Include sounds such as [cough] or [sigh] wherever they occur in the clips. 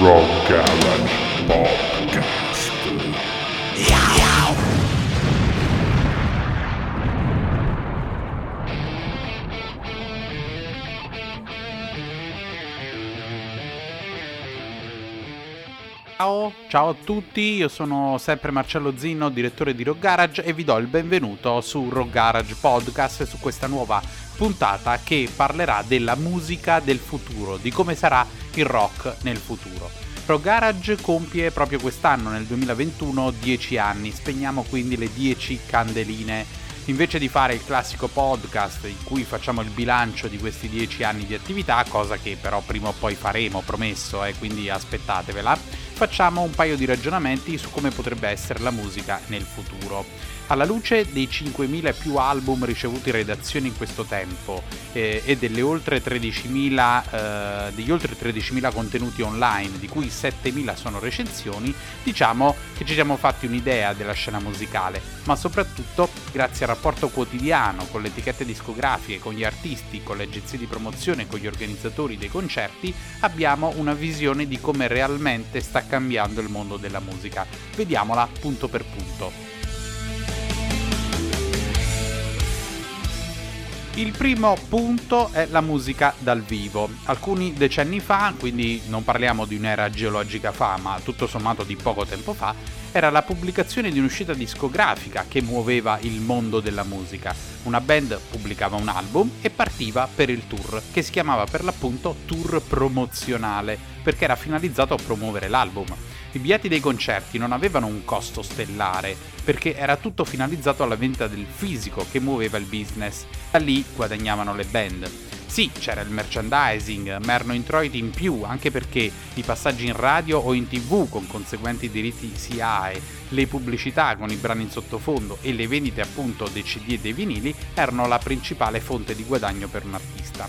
Rock Garage Podcast. Ciao, ciao a tutti, io sono sempre Marcello Zinno, direttore di Rock Garage e vi do il benvenuto su Rock Garage Podcast su questa nuova puntata che parlerà della musica del futuro, di come sarà il rock nel futuro. Rock Garage compie proprio quest'anno, nel 2021, 10 anni, spegniamo quindi le 10 candeline. Invece di fare il classico podcast in cui facciamo il bilancio di questi dieci anni di attività, cosa che però prima o poi faremo, promesso, eh, quindi aspettatevela, facciamo un paio di ragionamenti su come potrebbe essere la musica nel futuro. Alla luce dei 5.000 più album ricevuti in redazione in questo tempo eh, e oltre 13.000, eh, degli oltre 13.000 contenuti online, di cui 7.000 sono recensioni, diciamo che ci siamo fatti un'idea della scena musicale, ma soprattutto grazie al rapporto quotidiano con le etichette discografiche, con gli artisti, con le agenzie di promozione, con gli organizzatori dei concerti, abbiamo una visione di come realmente sta cambiando il mondo della musica. Vediamola punto per punto. Il primo punto è la musica dal vivo. Alcuni decenni fa, quindi non parliamo di un'era geologica fa, ma tutto sommato di poco tempo fa, era la pubblicazione di un'uscita discografica che muoveva il mondo della musica. Una band pubblicava un album e partiva per il tour, che si chiamava per l'appunto tour promozionale, perché era finalizzato a promuovere l'album. I biglietti dei concerti non avevano un costo stellare, perché era tutto finalizzato alla vendita del fisico che muoveva il business. Da lì guadagnavano le band. Sì, c'era il merchandising, ma erano introiti in più, anche perché i passaggi in radio o in tv con conseguenti diritti SIAE, le pubblicità con i brani in sottofondo e le vendite appunto dei CD e dei vinili erano la principale fonte di guadagno per un artista.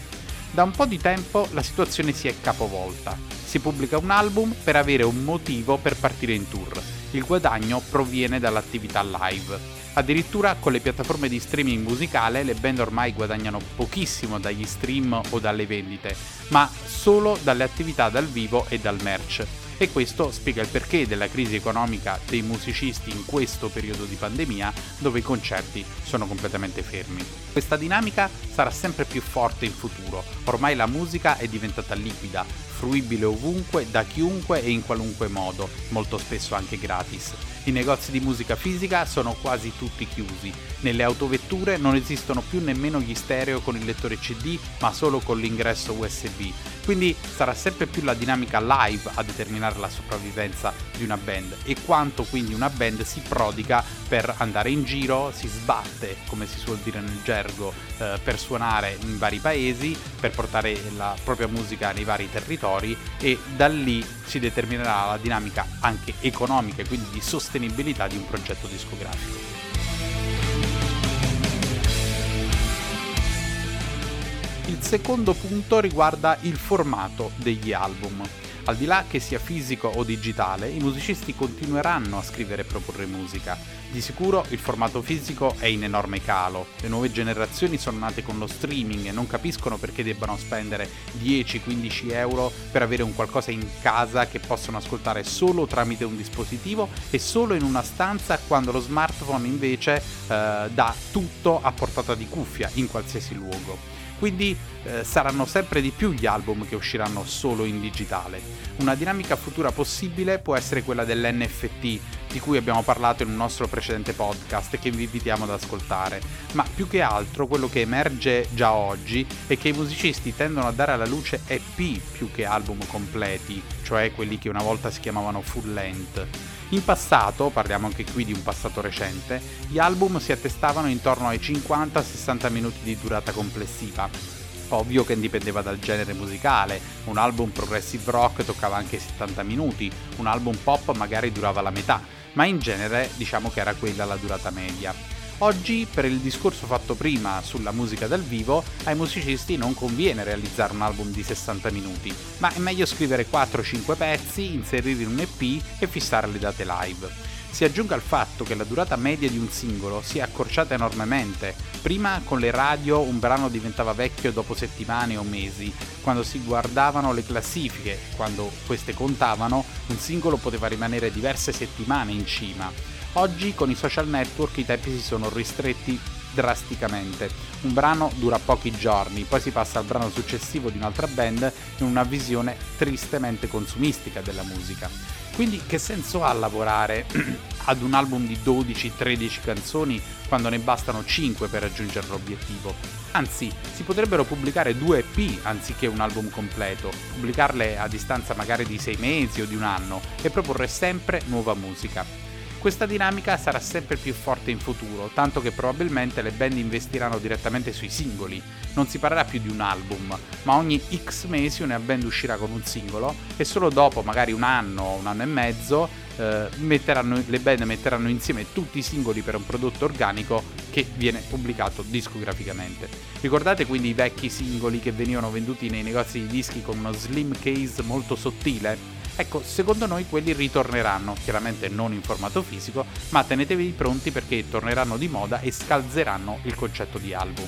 Da un po' di tempo la situazione si è capovolta. Si pubblica un album per avere un motivo per partire in tour. Il guadagno proviene dall'attività live. Addirittura con le piattaforme di streaming musicale le band ormai guadagnano pochissimo dagli stream o dalle vendite, ma solo dalle attività dal vivo e dal merch. E questo spiega il perché della crisi economica dei musicisti in questo periodo di pandemia dove i concerti sono completamente fermi. Questa dinamica sarà sempre più forte in futuro, ormai la musica è diventata liquida, fruibile ovunque, da chiunque e in qualunque modo, molto spesso anche gratis. I negozi di musica fisica sono quasi tutti chiusi. Nelle autovetture non esistono più nemmeno gli stereo con il lettore CD, ma solo con l'ingresso USB. Quindi sarà sempre più la dinamica live a determinare la sopravvivenza di una band e quanto quindi una band si prodiga per andare in giro, si sbatte, come si suol dire nel gergo, eh, per suonare in vari paesi, per portare la propria musica nei vari territori e da lì si determinerà la dinamica anche economica e quindi di sostenibilità di un progetto discografico. Il secondo punto riguarda il formato degli album. Al di là che sia fisico o digitale, i musicisti continueranno a scrivere e proporre musica. Di sicuro il formato fisico è in enorme calo. Le nuove generazioni sono nate con lo streaming e non capiscono perché debbano spendere 10-15 euro per avere un qualcosa in casa che possono ascoltare solo tramite un dispositivo e solo in una stanza quando lo smartphone invece eh, dà tutto a portata di cuffia in qualsiasi luogo quindi eh, saranno sempre di più gli album che usciranno solo in digitale. Una dinamica futura possibile può essere quella dell'NFT, di cui abbiamo parlato in un nostro precedente podcast che vi invitiamo ad ascoltare, ma più che altro quello che emerge già oggi è che i musicisti tendono a dare alla luce EP più che album completi, cioè quelli che una volta si chiamavano full length. In passato, parliamo anche qui di un passato recente, gli album si attestavano intorno ai 50-60 minuti di durata complessiva. Ovvio che dipendeva dal genere musicale, un album progressive rock toccava anche 70 minuti, un album pop magari durava la metà, ma in genere diciamo che era quella la durata media. Oggi, per il discorso fatto prima sulla musica dal vivo, ai musicisti non conviene realizzare un album di 60 minuti, ma è meglio scrivere 4-5 pezzi, inserire in un EP e fissare le date live. Si aggiunga il fatto che la durata media di un singolo si è accorciata enormemente. Prima con le radio un brano diventava vecchio dopo settimane o mesi, quando si guardavano le classifiche, quando queste contavano, un singolo poteva rimanere diverse settimane in cima. Oggi con i social network i tempi si sono ristretti drasticamente. Un brano dura pochi giorni, poi si passa al brano successivo di un'altra band in una visione tristemente consumistica della musica. Quindi che senso ha lavorare [clears throat] ad un album di 12-13 canzoni quando ne bastano 5 per raggiungere l'obiettivo? Anzi, si potrebbero pubblicare due EP anziché un album completo, pubblicarle a distanza magari di 6 mesi o di un anno e proporre sempre nuova musica. Questa dinamica sarà sempre più forte in futuro, tanto che probabilmente le band investiranno direttamente sui singoli. Non si parlerà più di un album, ma ogni X mesi una band uscirà con un singolo e solo dopo, magari un anno o un anno e mezzo, eh, le band metteranno insieme tutti i singoli per un prodotto organico che viene pubblicato discograficamente. Ricordate quindi i vecchi singoli che venivano venduti nei negozi di dischi con uno slim case molto sottile? Ecco, secondo noi quelli ritorneranno, chiaramente non in formato fisico, ma tenetevi pronti perché torneranno di moda e scalzeranno il concetto di album.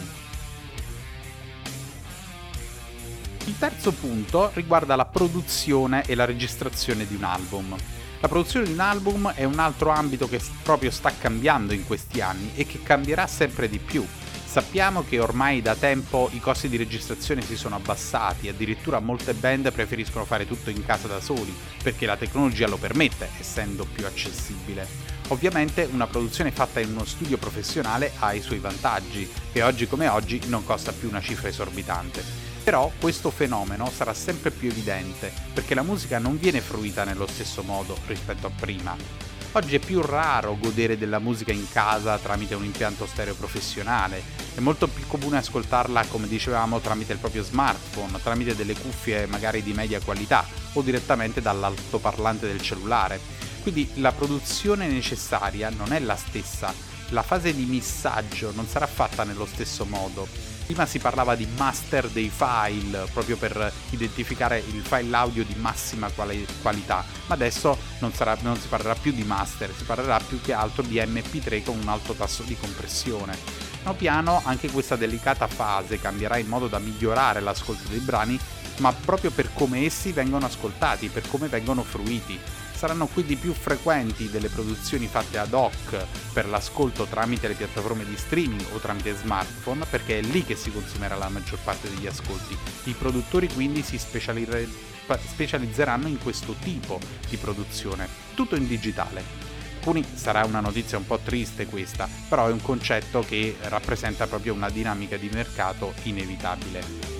Il terzo punto riguarda la produzione e la registrazione di un album. La produzione di un album è un altro ambito che proprio sta cambiando in questi anni e che cambierà sempre di più. Sappiamo che ormai da tempo i costi di registrazione si sono abbassati, addirittura molte band preferiscono fare tutto in casa da soli, perché la tecnologia lo permette, essendo più accessibile. Ovviamente una produzione fatta in uno studio professionale ha i suoi vantaggi e oggi come oggi non costa più una cifra esorbitante. Però questo fenomeno sarà sempre più evidente perché la musica non viene fruita nello stesso modo rispetto a prima. Oggi è più raro godere della musica in casa tramite un impianto stereo professionale, è molto più comune ascoltarla, come dicevamo, tramite il proprio smartphone, tramite delle cuffie magari di media qualità o direttamente dall'altoparlante del cellulare. Quindi la produzione necessaria non è la stessa, la fase di missaggio non sarà fatta nello stesso modo Prima si parlava di master dei file, proprio per identificare il file audio di massima quali- qualità, ma adesso non, sarà, non si parlerà più di master, si parlerà più che altro di MP3 con un alto tasso di compressione. Piano piano anche questa delicata fase cambierà in modo da migliorare l'ascolto dei brani, ma proprio per come essi vengono ascoltati, per come vengono fruiti saranno quindi più frequenti delle produzioni fatte ad hoc per l'ascolto tramite le piattaforme di streaming o tramite smartphone, perché è lì che si consumerà la maggior parte degli ascolti. I produttori quindi si specializzeranno in questo tipo di produzione, tutto in digitale. Sarà una notizia un po' triste questa, però è un concetto che rappresenta proprio una dinamica di mercato inevitabile.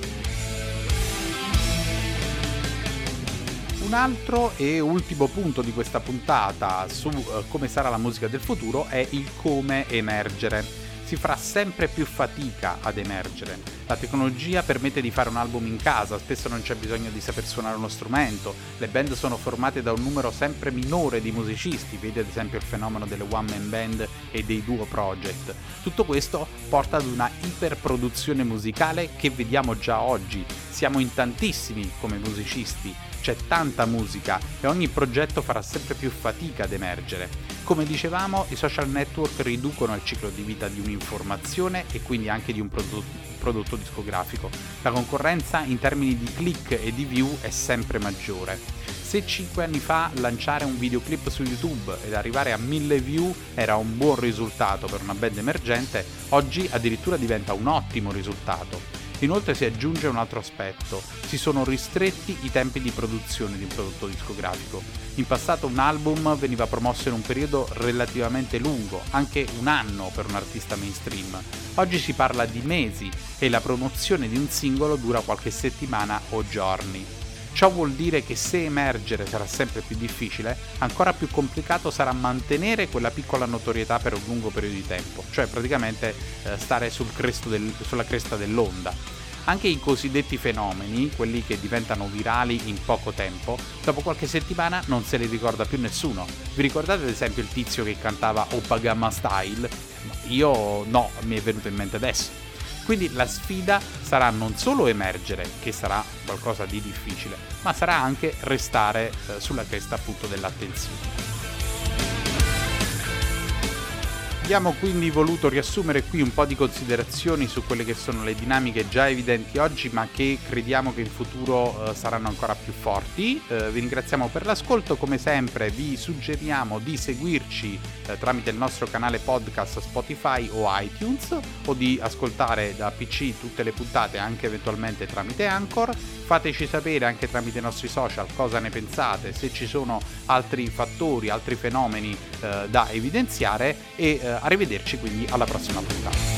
Un altro e ultimo punto di questa puntata su uh, come sarà la musica del futuro è il come emergere. Si farà sempre più fatica ad emergere. La tecnologia permette di fare un album in casa, spesso non c'è bisogno di saper suonare uno strumento, le band sono formate da un numero sempre minore di musicisti, vedi ad esempio il fenomeno delle one man band e dei duo project. Tutto questo porta ad una iperproduzione musicale che vediamo già oggi. Siamo in tantissimi come musicisti c'è tanta musica e ogni progetto farà sempre più fatica ad emergere. Come dicevamo, i social network riducono il ciclo di vita di un'informazione e quindi anche di un prodotto, prodotto discografico. La concorrenza in termini di click e di view è sempre maggiore. Se 5 anni fa lanciare un videoclip su YouTube ed arrivare a 1000 view era un buon risultato per una band emergente, oggi addirittura diventa un ottimo risultato. Inoltre si aggiunge un altro aspetto, si sono ristretti i tempi di produzione di un prodotto discografico. In passato un album veniva promosso in un periodo relativamente lungo, anche un anno per un artista mainstream. Oggi si parla di mesi e la promozione di un singolo dura qualche settimana o giorni. Ciò vuol dire che se emergere sarà sempre più difficile, ancora più complicato sarà mantenere quella piccola notorietà per un lungo periodo di tempo, cioè praticamente eh, stare sul del, sulla cresta dell'onda. Anche i cosiddetti fenomeni, quelli che diventano virali in poco tempo, dopo qualche settimana non se li ricorda più nessuno. Vi ricordate ad esempio il tizio che cantava Opagama Style? Io no, mi è venuto in mente adesso. Quindi la sfida sarà non solo emergere, che sarà qualcosa di difficile, ma sarà anche restare eh, sulla cresta appunto dell'attenzione. Abbiamo quindi voluto riassumere qui un po' di considerazioni su quelle che sono le dinamiche già evidenti oggi, ma che crediamo che in futuro eh, saranno ancora più forti. Eh, vi ringraziamo per l'ascolto, come sempre vi suggeriamo di seguirci eh, tramite il nostro canale podcast Spotify o iTunes o di ascoltare da PC tutte le puntate anche eventualmente tramite Anchor. Fateci sapere anche tramite i nostri social cosa ne pensate, se ci sono altri fattori, altri fenomeni eh, da evidenziare e eh, arrivederci quindi alla prossima puntata.